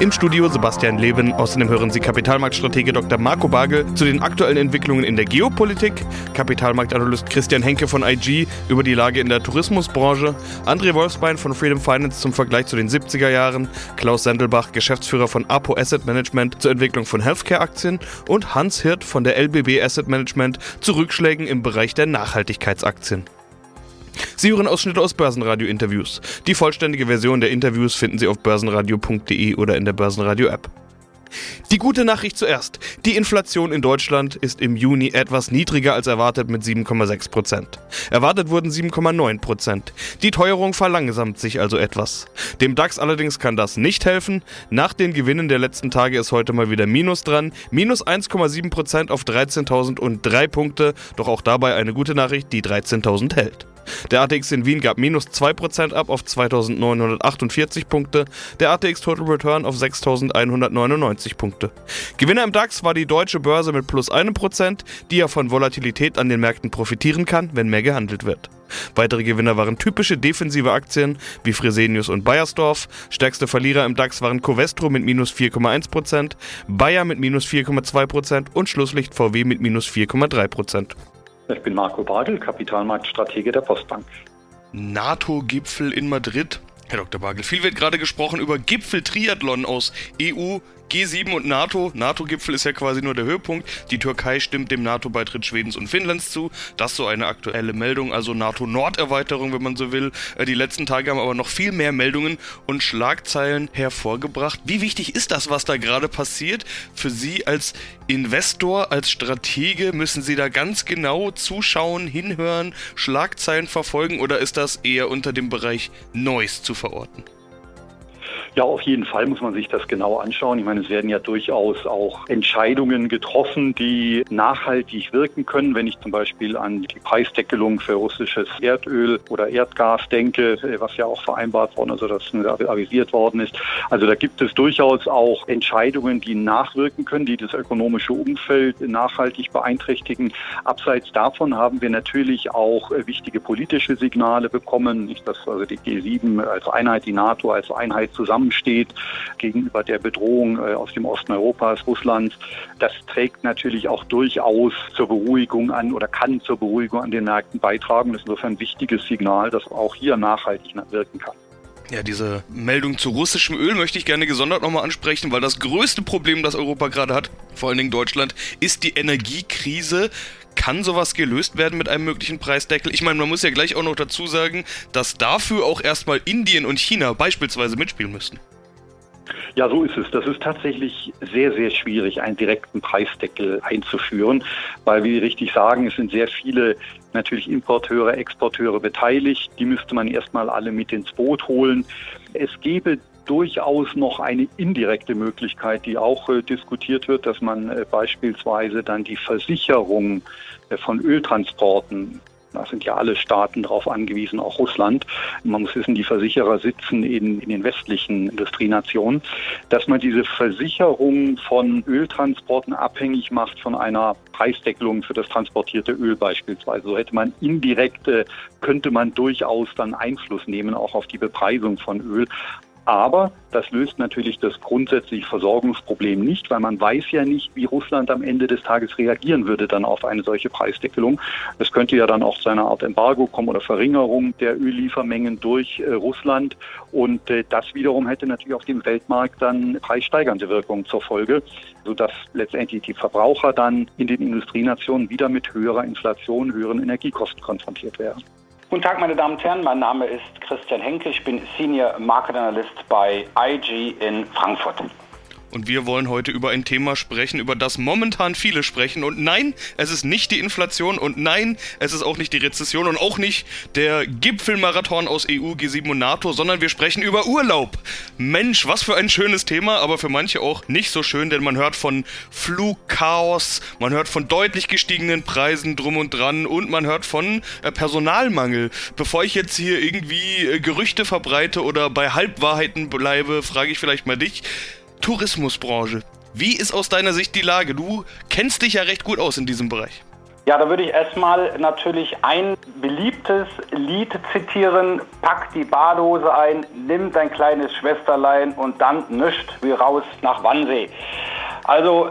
Im Studio Sebastian Leben. Außerdem hören Sie Kapitalmarktstratege Dr. Marco Bagel zu den aktuellen Entwicklungen in der Geopolitik, Kapitalmarktanalyst Christian Henke von IG über die Lage in der Tourismusbranche, André Wolfsbein von Freedom Finance zum Vergleich zu den 70er Jahren, Klaus Sendelbach, Geschäftsführer von Apo Asset Management zur Entwicklung von Healthcare-Aktien und Hans Hirt von der LBB Asset Management zu Rückschlägen im Bereich der Nachhaltigkeitsaktien. Sie hören Ausschnitte aus Börsenradio-Interviews. Die vollständige Version der Interviews finden Sie auf börsenradio.de oder in der Börsenradio-App. Die gute Nachricht zuerst. Die Inflation in Deutschland ist im Juni etwas niedriger als erwartet mit 7,6 Prozent. Erwartet wurden 7,9 Prozent. Die Teuerung verlangsamt sich also etwas. Dem DAX allerdings kann das nicht helfen. Nach den Gewinnen der letzten Tage ist heute mal wieder Minus dran. Minus 1,7 Prozent auf 13.003 Punkte. Doch auch dabei eine gute Nachricht, die 13.000 hält. Der ATX in Wien gab minus 2% ab auf 2948 Punkte, der ATX Total Return auf 6199 Punkte. Gewinner im DAX war die deutsche Börse mit plus 1%, die ja von Volatilität an den Märkten profitieren kann, wenn mehr gehandelt wird. Weitere Gewinner waren typische defensive Aktien wie Fresenius und Bayersdorf. Stärkste Verlierer im DAX waren Covestro mit minus 4,1%, Bayer mit minus 4,2% und Schlusslicht VW mit minus 4,3%. Ich bin Marco Bagel, Kapitalmarktstratege der Postbank. NATO-Gipfel in Madrid. Herr Dr. Bagel, viel wird gerade gesprochen über Gipfel-Triathlon aus EU, G7 und NATO. NATO-Gipfel ist ja quasi nur der Höhepunkt. Die Türkei stimmt dem NATO-Beitritt Schwedens und Finnlands zu. Das ist so eine aktuelle Meldung, also NATO-Norderweiterung, wenn man so will. Äh, die letzten Tage haben aber noch viel mehr Meldungen und Schlagzeilen hervorgebracht. Wie wichtig ist das, was da gerade passiert? Für Sie als Investor, als Stratege, müssen Sie da ganz genau zuschauen, hinhören, Schlagzeilen verfolgen oder ist das eher unter dem Bereich Neues zu verorten? Ja, auf jeden Fall muss man sich das genau anschauen. Ich meine, es werden ja durchaus auch Entscheidungen getroffen, die nachhaltig wirken können. Wenn ich zum Beispiel an die Preisdeckelung für russisches Erdöl oder Erdgas denke, was ja auch vereinbart worden, also das avisiert worden ist. Also da gibt es durchaus auch Entscheidungen, die nachwirken können, die das ökonomische Umfeld nachhaltig beeinträchtigen. Abseits davon haben wir natürlich auch wichtige politische Signale bekommen, nicht dass also die G7 als Einheit, die NATO als Einheit zusammen zusammensteht gegenüber der Bedrohung äh, aus dem Osten Europas, Russlands. Das trägt natürlich auch durchaus zur Beruhigung an oder kann zur Beruhigung an den Märkten beitragen. Das ist insofern ein wichtiges Signal, das auch hier nachhaltig wirken kann. Ja, diese Meldung zu russischem Öl möchte ich gerne gesondert nochmal ansprechen, weil das größte Problem, das Europa gerade hat, vor allen Dingen Deutschland, ist die Energiekrise. Kann sowas gelöst werden mit einem möglichen Preisdeckel? Ich meine, man muss ja gleich auch noch dazu sagen, dass dafür auch erstmal Indien und China beispielsweise mitspielen müssten. Ja, so ist es. Das ist tatsächlich sehr, sehr schwierig, einen direkten Preisdeckel einzuführen, weil, wie Sie richtig sagen, es sind sehr viele natürlich Importeure, Exporteure beteiligt. Die müsste man erstmal alle mit ins Boot holen. Es gäbe durchaus noch eine indirekte Möglichkeit, die auch äh, diskutiert wird, dass man äh, beispielsweise dann die Versicherung äh, von Öltransporten da sind ja alle Staaten darauf angewiesen, auch Russland. Man muss wissen, die Versicherer sitzen in, in den westlichen Industrienationen, dass man diese Versicherung von Öltransporten abhängig macht von einer Preisdeckelung für das transportierte Öl beispielsweise. So hätte man indirekt, könnte man durchaus dann Einfluss nehmen, auch auf die Bepreisung von Öl. Aber das löst natürlich das grundsätzliche Versorgungsproblem nicht, weil man weiß ja nicht, wie Russland am Ende des Tages reagieren würde dann auf eine solche Preisdeckelung. Es könnte ja dann auch zu einer Art Embargo kommen oder Verringerung der Ölliefermengen durch äh, Russland. Und äh, das wiederum hätte natürlich auf dem Weltmarkt dann preissteigernde Wirkung zur Folge, sodass letztendlich die Verbraucher dann in den Industrienationen wieder mit höherer Inflation, höheren Energiekosten konfrontiert wären. Guten Tag, meine Damen und Herren. Mein Name ist Christian Henke. Ich bin Senior Market Analyst bei IG in Frankfurt. Und wir wollen heute über ein Thema sprechen, über das momentan viele sprechen. Und nein, es ist nicht die Inflation und nein, es ist auch nicht die Rezession und auch nicht der Gipfelmarathon aus EU, G7 und NATO, sondern wir sprechen über Urlaub. Mensch, was für ein schönes Thema, aber für manche auch nicht so schön, denn man hört von Flugchaos, man hört von deutlich gestiegenen Preisen drum und dran und man hört von äh, Personalmangel. Bevor ich jetzt hier irgendwie äh, Gerüchte verbreite oder bei Halbwahrheiten bleibe, frage ich vielleicht mal dich. Tourismusbranche. Wie ist aus deiner Sicht die Lage? Du kennst dich ja recht gut aus in diesem Bereich. Ja, da würde ich erstmal natürlich ein beliebtes Lied zitieren. Pack die Badhose ein, nimm dein kleines Schwesterlein und dann nischt wie raus nach Wannsee. Also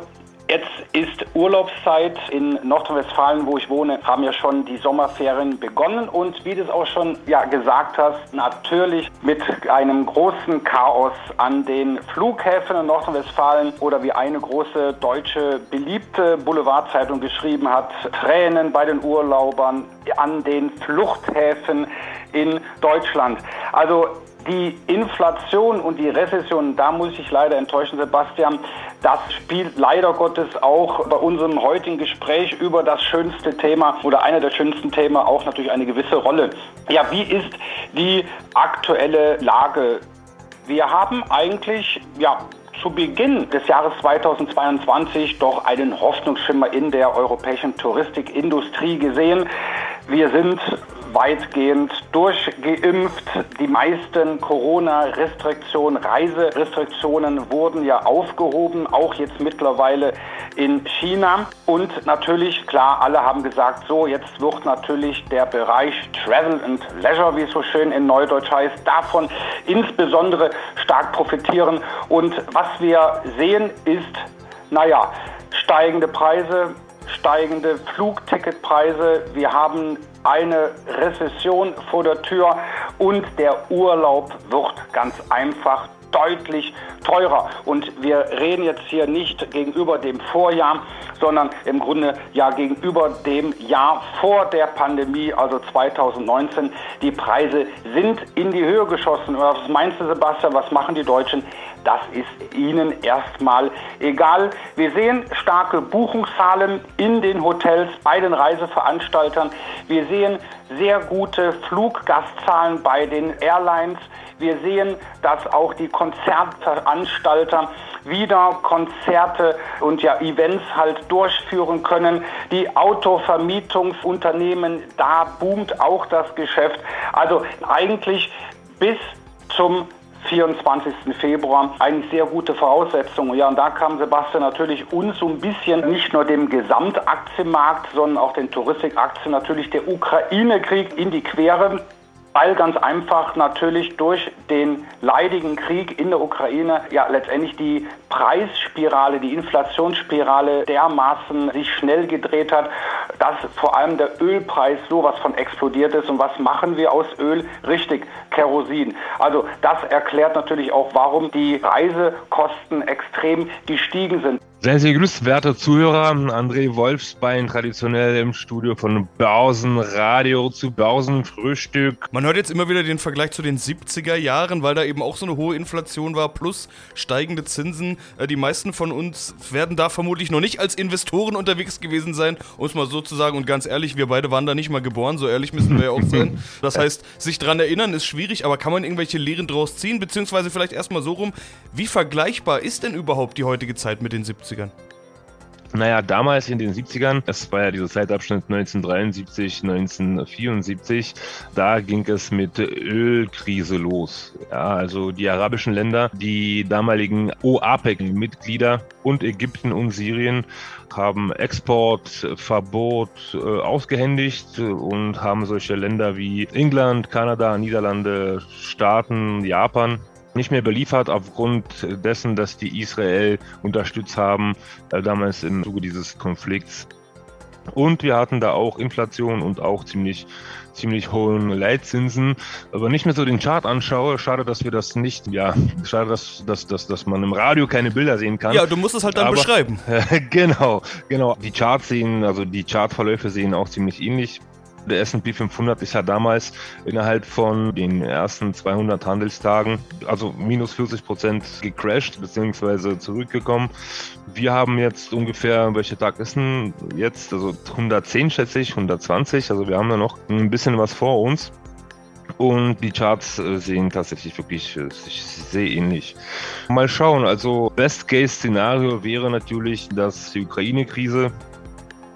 Jetzt ist Urlaubszeit in Nordrhein-Westfalen, wo ich wohne, haben ja schon die Sommerferien begonnen und wie du es auch schon ja, gesagt hast, natürlich mit einem großen Chaos an den Flughäfen in Nordrhein-Westfalen oder wie eine große deutsche beliebte Boulevardzeitung geschrieben hat, Tränen bei den Urlaubern an den Fluchthäfen in Deutschland. Also die Inflation und die Rezession, da muss ich leider enttäuschen, Sebastian, das spielt leider Gottes auch bei unserem heutigen Gespräch über das schönste Thema oder einer der schönsten Themen auch natürlich eine gewisse Rolle. Ja, wie ist die aktuelle Lage? Wir haben eigentlich, ja, zu Beginn des Jahres 2022 doch einen Hoffnungsschimmer in der europäischen Touristikindustrie gesehen. Wir sind weitgehend durchgeimpft. Die meisten Corona-Restriktionen, Reiserestriktionen wurden ja aufgehoben, auch jetzt mittlerweile in China. Und natürlich, klar, alle haben gesagt, so, jetzt wird natürlich der Bereich Travel and Leisure, wie es so schön in Neudeutsch heißt, davon insbesondere stark profitieren. Und was wir sehen ist, naja, steigende Preise, steigende Flugticketpreise. Wir haben eine Rezession vor der Tür und der Urlaub wird ganz einfach deutlich teurer. Und wir reden jetzt hier nicht gegenüber dem Vorjahr, sondern im Grunde ja gegenüber dem Jahr vor der Pandemie, also 2019. Die Preise sind in die Höhe geschossen. Was meinst du, Sebastian, was machen die Deutschen? Das ist ihnen erstmal egal. Wir sehen starke Buchungszahlen in den Hotels bei den Reiseveranstaltern. Wir sehen sehr gute Fluggastzahlen bei den Airlines. Wir sehen, dass auch die Konzertveranstalter wieder Konzerte und ja Events halt durchführen können. Die Autovermietungsunternehmen, da boomt auch das Geschäft. Also eigentlich bis zum 24. Februar eigentlich sehr gute Voraussetzungen. Ja, und da kam Sebastian natürlich uns so ein bisschen nicht nur dem Gesamtaktienmarkt, sondern auch den Touristikaktien natürlich der Ukraine-Krieg in die Quere weil ganz einfach natürlich durch den leidigen Krieg in der Ukraine ja letztendlich die Preisspirale, die Inflationsspirale dermaßen sich schnell gedreht hat, dass vor allem der Ölpreis sowas von explodiert ist. Und was machen wir aus Öl? Richtig, Kerosin. Also das erklärt natürlich auch, warum die Reisekosten extrem gestiegen sind. Sehr, sehr grüßt, werte Zuhörer. André Wolfsbein, traditionell im Studio von Börsenradio zu Börsenfrühstück. Man hört jetzt immer wieder den Vergleich zu den 70er Jahren, weil da eben auch so eine hohe Inflation war, plus steigende Zinsen. Äh, die meisten von uns werden da vermutlich noch nicht als Investoren unterwegs gewesen sein, um es mal so zu sagen. Und ganz ehrlich, wir beide waren da nicht mal geboren, so ehrlich müssen wir ja auch sein. Das heißt, sich dran erinnern ist schwierig, aber kann man irgendwelche Lehren draus ziehen? Beziehungsweise vielleicht erstmal so rum, wie vergleichbar ist denn überhaupt die heutige Zeit mit den 70 70ern? Naja, damals in den 70ern, das war ja dieser Zeitabschnitt 1973, 1974, da ging es mit Ölkrise los. Ja, also die arabischen Länder, die damaligen OAPEC-Mitglieder und Ägypten und Syrien haben Exportverbot äh, ausgehändigt und haben solche Länder wie England, Kanada, Niederlande, Staaten, Japan nicht mehr beliefert aufgrund dessen, dass die Israel unterstützt haben, äh, damals im Zuge dieses Konflikts. Und wir hatten da auch Inflation und auch ziemlich, ziemlich hohen Leitzinsen. Aber nicht mehr so den Chart anschaue, schade, dass wir das nicht, ja, schade, dass, dass, dass, dass man im Radio keine Bilder sehen kann. Ja, du musst es halt dann Aber, beschreiben. genau, genau. Die Charts sehen, also die Chartverläufe sehen auch ziemlich ähnlich Der S&P 500 ist ja damals innerhalb von den ersten 200 Handelstagen, also minus 40 Prozent gecrashed bzw. zurückgekommen. Wir haben jetzt ungefähr, welcher Tag ist denn jetzt? Also 110 schätze ich, 120. Also wir haben da noch ein bisschen was vor uns. Und die Charts äh, sehen tatsächlich wirklich äh, sehr ähnlich. Mal schauen, also Best-Case-Szenario wäre natürlich, dass die Ukraine-Krise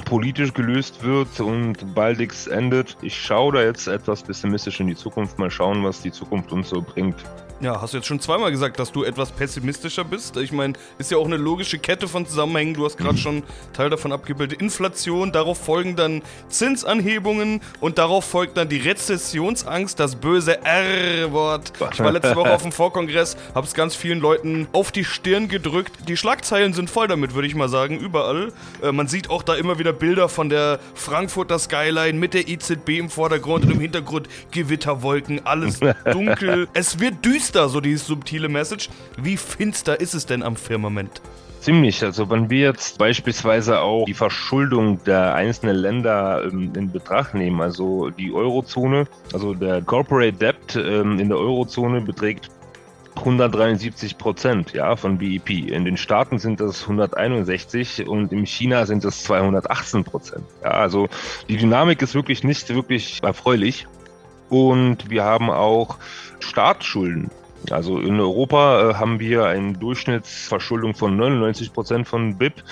politisch gelöst wird und baldigst endet. Ich schaue da jetzt etwas pessimistisch in die Zukunft. Mal schauen, was die Zukunft uns so bringt. Ja, hast du jetzt schon zweimal gesagt, dass du etwas pessimistischer bist. Ich meine, ist ja auch eine logische Kette von Zusammenhängen. Du hast gerade schon Teil davon abgebildet. Inflation, darauf folgen dann Zinsanhebungen und darauf folgt dann die Rezessionsangst, das böse R-Wort. Ich war letzte Woche auf dem Vorkongress, habe es ganz vielen Leuten auf die Stirn gedrückt. Die Schlagzeilen sind voll damit, würde ich mal sagen, überall. Äh, man sieht auch da immer wieder Bilder von der Frankfurter Skyline mit der EZB im Vordergrund und im Hintergrund Gewitterwolken, alles dunkel. es wird düster düster, so die subtile Message. Wie finster ist es denn am Firmament? Ziemlich. Also wenn wir jetzt beispielsweise auch die Verschuldung der einzelnen Länder ähm, in Betracht nehmen, also die Eurozone, also der Corporate Debt ähm, in der Eurozone beträgt 173 Prozent ja, von BIP. In den Staaten sind das 161 und in China sind es 218 Prozent. Ja, also die Dynamik ist wirklich nicht wirklich erfreulich. Und wir haben auch Staatsschulden. Also in Europa äh, haben wir eine Durchschnittsverschuldung von 99 Prozent von BIP,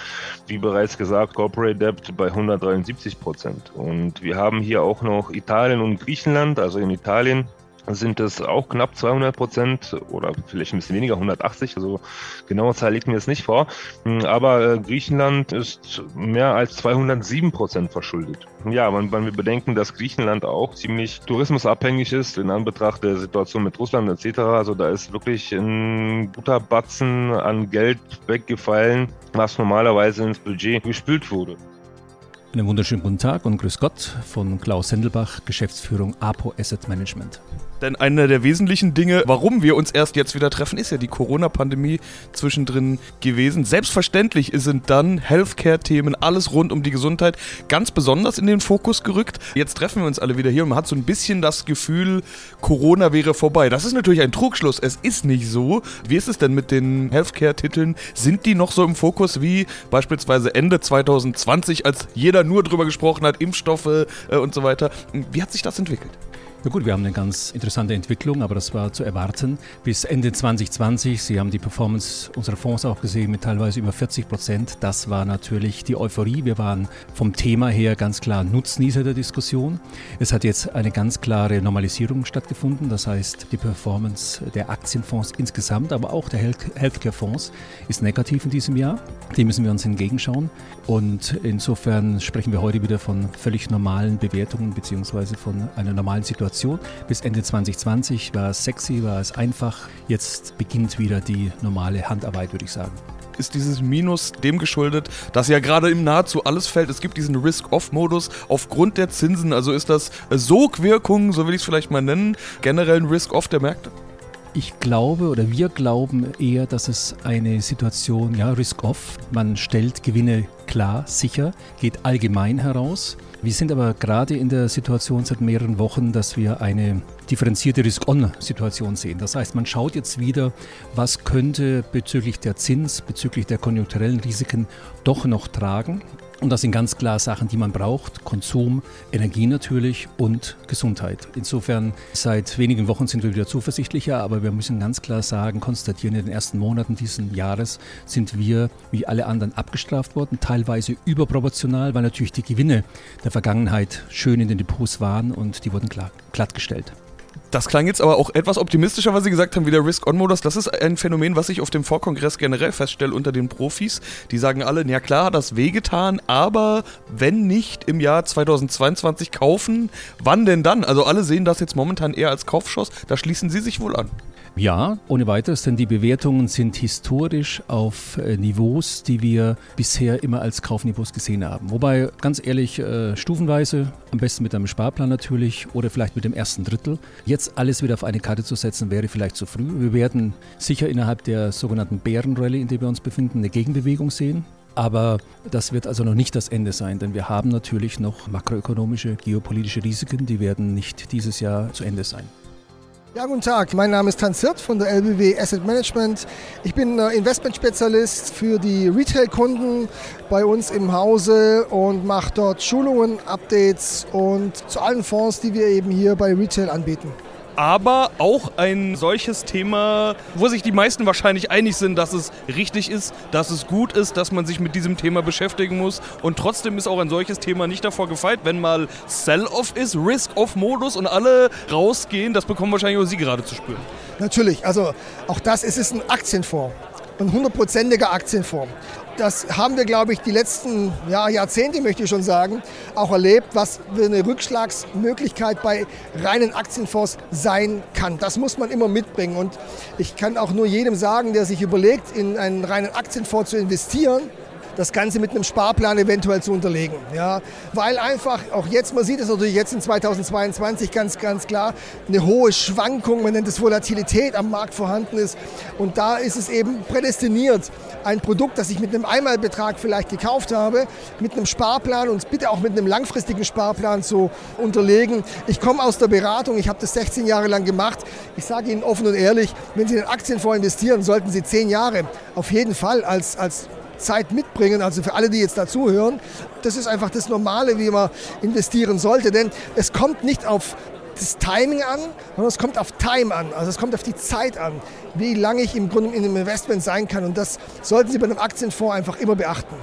wie bereits gesagt, Corporate Debt bei 173 Prozent. Und wir haben hier auch noch Italien und Griechenland. Also in Italien sind es auch knapp 200 Prozent oder vielleicht ein bisschen weniger, 180. Also genaue Zahl liegt mir jetzt nicht vor. Hm, aber äh, Griechenland ist mehr als 207 Prozent verschuldet. Ja, wenn, wenn wir bedenken, dass Griechenland auch ziemlich tourismusabhängig ist in Anbetracht der Situation mit Russland etc. Also da ist wirklich ein guter Batzen an Geld weggefallen, was normalerweise ins Budget gespült wurde. Einen wunderschönen guten Tag und Grüß Gott von Klaus Sendelbach, Geschäftsführung APO Asset Management. Denn einer der wesentlichen Dinge, warum wir uns erst jetzt wieder treffen, ist ja die Corona-Pandemie zwischendrin gewesen. Selbstverständlich sind dann Healthcare-Themen, alles rund um die Gesundheit ganz besonders in den Fokus gerückt. Jetzt treffen wir uns alle wieder hier und man hat so ein bisschen das Gefühl, Corona wäre vorbei. Das ist natürlich ein Trugschluss. Es ist nicht so. Wie ist es denn mit den Healthcare-Titeln? Sind die noch so im Fokus wie beispielsweise Ende 2020, als jeder nur drüber gesprochen hat, Impfstoffe äh, und so weiter? Wie hat sich das entwickelt? Ja gut, wir haben eine ganz interessante Entwicklung, aber das war zu erwarten. Bis Ende 2020, Sie haben die Performance unserer Fonds auch gesehen mit teilweise über 40 Prozent. Das war natürlich die Euphorie. Wir waren vom Thema her ganz klar Nutznießer der Diskussion. Es hat jetzt eine ganz klare Normalisierung stattgefunden. Das heißt, die Performance der Aktienfonds insgesamt, aber auch der Healthcare-Fonds ist negativ in diesem Jahr. Dem müssen wir uns entgegenschauen. Und insofern sprechen wir heute wieder von völlig normalen Bewertungen beziehungsweise von einer normalen Situation. Bis Ende 2020 war es sexy, war es einfach. Jetzt beginnt wieder die normale Handarbeit, würde ich sagen ist dieses Minus dem geschuldet, dass ja gerade im nahezu alles fällt. Es gibt diesen Risk-Off-Modus aufgrund der Zinsen. Also ist das Sogwirkung, so will ich es vielleicht mal nennen, generell ein Risk-Off der Märkte? Ich glaube oder wir glauben eher, dass es eine Situation, ja, Risk-Off, man stellt Gewinne klar, sicher, geht allgemein heraus. Wir sind aber gerade in der Situation seit mehreren Wochen, dass wir eine differenzierte Risk-On-Situation sehen. Das heißt, man schaut jetzt wieder, was könnte bezüglich der Zins, bezüglich der konjunkturellen Risiken doch noch tragen. Und das sind ganz klar Sachen, die man braucht. Konsum, Energie natürlich und Gesundheit. Insofern, seit wenigen Wochen sind wir wieder zuversichtlicher, aber wir müssen ganz klar sagen, konstatieren, in den ersten Monaten dieses Jahres sind wir wie alle anderen abgestraft worden, teilweise überproportional, weil natürlich die Gewinne der Vergangenheit schön in den Depots waren und die wurden glattgestellt. Das klang jetzt aber auch etwas optimistischer, was Sie gesagt haben, wie der Risk-On-Modus. Das ist ein Phänomen, was ich auf dem Vorkongress generell feststelle unter den Profis. Die sagen alle, ja klar, das wehgetan, aber wenn nicht im Jahr 2022 kaufen, wann denn dann? Also alle sehen das jetzt momentan eher als Kaufschuss. Da schließen Sie sich wohl an. Ja, ohne weiteres, denn die Bewertungen sind historisch auf äh, Niveaus, die wir bisher immer als Kaufniveaus gesehen haben. Wobei, ganz ehrlich, äh, stufenweise, am besten mit einem Sparplan natürlich oder vielleicht mit dem ersten Drittel. Jetzt alles wieder auf eine Karte zu setzen, wäre vielleicht zu früh. Wir werden sicher innerhalb der sogenannten Bärenrallye, in der wir uns befinden, eine Gegenbewegung sehen. Aber das wird also noch nicht das Ende sein, denn wir haben natürlich noch makroökonomische, geopolitische Risiken, die werden nicht dieses Jahr zu Ende sein. Ja, guten Tag. Mein Name ist Hans Hirt von der LBW Asset Management. Ich bin äh, Investmentspezialist für die Retail-Kunden bei uns im Hause und mache dort Schulungen, Updates und zu allen Fonds, die wir eben hier bei Retail anbieten aber auch ein solches Thema, wo sich die meisten wahrscheinlich einig sind, dass es richtig ist, dass es gut ist, dass man sich mit diesem Thema beschäftigen muss. Und trotzdem ist auch ein solches Thema nicht davor gefeit, wenn mal Sell-off ist, Risk-off-Modus und alle rausgehen. Das bekommen wahrscheinlich auch Sie gerade zu spüren. Natürlich, also auch das ist es ein Aktienfonds ein hundertprozentiger Aktienfonds das haben wir, glaube ich, die letzten ja, Jahrzehnte, möchte ich schon sagen, auch erlebt, was eine Rückschlagsmöglichkeit bei reinen Aktienfonds sein kann. Das muss man immer mitbringen. Und ich kann auch nur jedem sagen, der sich überlegt, in einen reinen Aktienfonds zu investieren, das Ganze mit einem Sparplan eventuell zu unterlegen. Ja, weil einfach, auch jetzt, man sieht es natürlich jetzt in 2022 ganz, ganz klar, eine hohe Schwankung, man nennt es Volatilität am Markt vorhanden ist. Und da ist es eben prädestiniert, ein Produkt, das ich mit einem Einmalbetrag vielleicht gekauft habe, mit einem Sparplan und bitte auch mit einem langfristigen Sparplan zu unterlegen. Ich komme aus der Beratung, ich habe das 16 Jahre lang gemacht. Ich sage Ihnen offen und ehrlich, wenn Sie in Aktienfonds investieren, sollten Sie 10 Jahre auf jeden Fall als, als Zeit mitbringen, also für alle, die jetzt dazuhören. Das ist einfach das Normale, wie man investieren sollte, denn es kommt nicht auf das Timing an, sondern es kommt auf Time an, also es kommt auf die Zeit an, wie lange ich im Grunde in einem Investment sein kann und das sollten Sie bei einem Aktienfonds einfach immer beachten.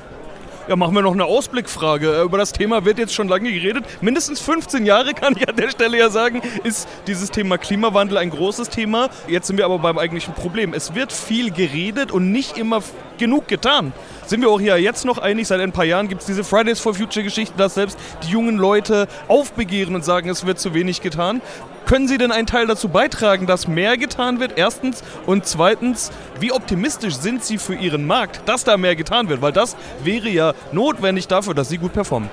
Ja, machen wir noch eine Ausblickfrage. Äh, über das Thema wird jetzt schon lange geredet. Mindestens 15 Jahre, kann ich an der Stelle ja sagen, ist dieses Thema Klimawandel ein großes Thema. Jetzt sind wir aber beim eigentlichen Problem. Es wird viel geredet und nicht immer genug getan. Sind wir auch hier jetzt noch einig? Seit ein paar Jahren gibt es diese Fridays for Future Geschichte, dass selbst die jungen Leute aufbegehren und sagen, es wird zu wenig getan. Können Sie denn einen Teil dazu beitragen, dass mehr getan wird? Erstens. Und zweitens, wie optimistisch sind Sie für Ihren Markt, dass da mehr getan wird? Weil das wäre ja notwendig dafür, dass Sie gut performen.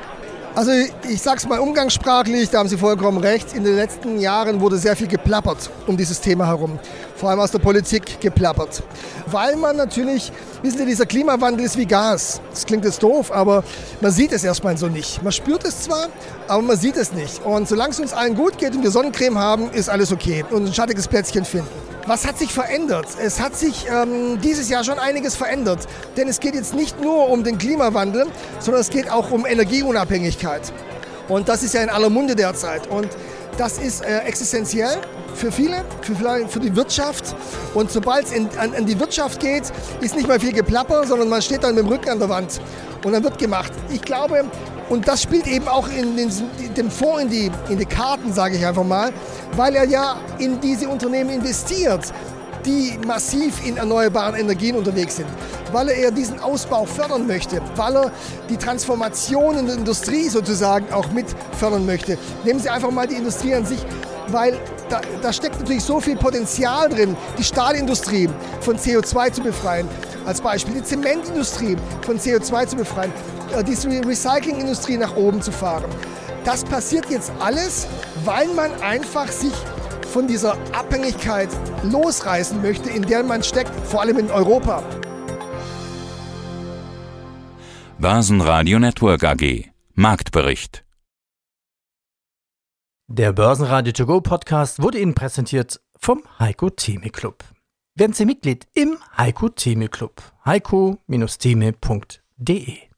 Also ich sage es mal umgangssprachlich, da haben Sie vollkommen recht. In den letzten Jahren wurde sehr viel geplappert um dieses Thema herum. Vor allem aus der Politik geplappert. Weil man natürlich, wissen Sie, dieser Klimawandel ist wie Gas. Das klingt jetzt doof, aber man sieht es erstmal so nicht. Man spürt es zwar, aber man sieht es nicht. Und solange es uns allen gut geht und wir Sonnencreme haben, ist alles okay. Und ein schattiges Plätzchen finden. Was hat sich verändert? Es hat sich ähm, dieses Jahr schon einiges verändert. Denn es geht jetzt nicht nur um den Klimawandel, sondern es geht auch um Energieunabhängigkeit. Und das ist ja in aller Munde derzeit. Und das ist äh, existenziell für viele, für, für, die Wirtschaft. Und sobald es an, an, die Wirtschaft geht, ist nicht mehr viel Geplapper, sondern man steht dann mit dem Rücken an der Wand. Und dann wird gemacht. Ich glaube, und das spielt eben auch in den, dem Fonds in die, in die Karten, sage ich einfach mal, weil er ja in diese Unternehmen investiert, die massiv in erneuerbaren Energien unterwegs sind, weil er diesen Ausbau fördern möchte, weil er die Transformation in der Industrie sozusagen auch mit fördern möchte. Nehmen Sie einfach mal die Industrie an sich, weil da, da steckt natürlich so viel Potenzial drin, die Stahlindustrie von CO2 zu befreien, als Beispiel die Zementindustrie von CO2 zu befreien, äh, die Recyclingindustrie nach oben zu fahren. Das passiert jetzt alles, weil man einfach sich von dieser Abhängigkeit losreißen möchte, in der man steckt, vor allem in Europa. Börsenradio Network AG Marktbericht Der Börsenradio To Go Podcast wurde Ihnen präsentiert vom Heiko Theme Club. Werden Sie Mitglied im Heiko Theme Club. heiko-theme.de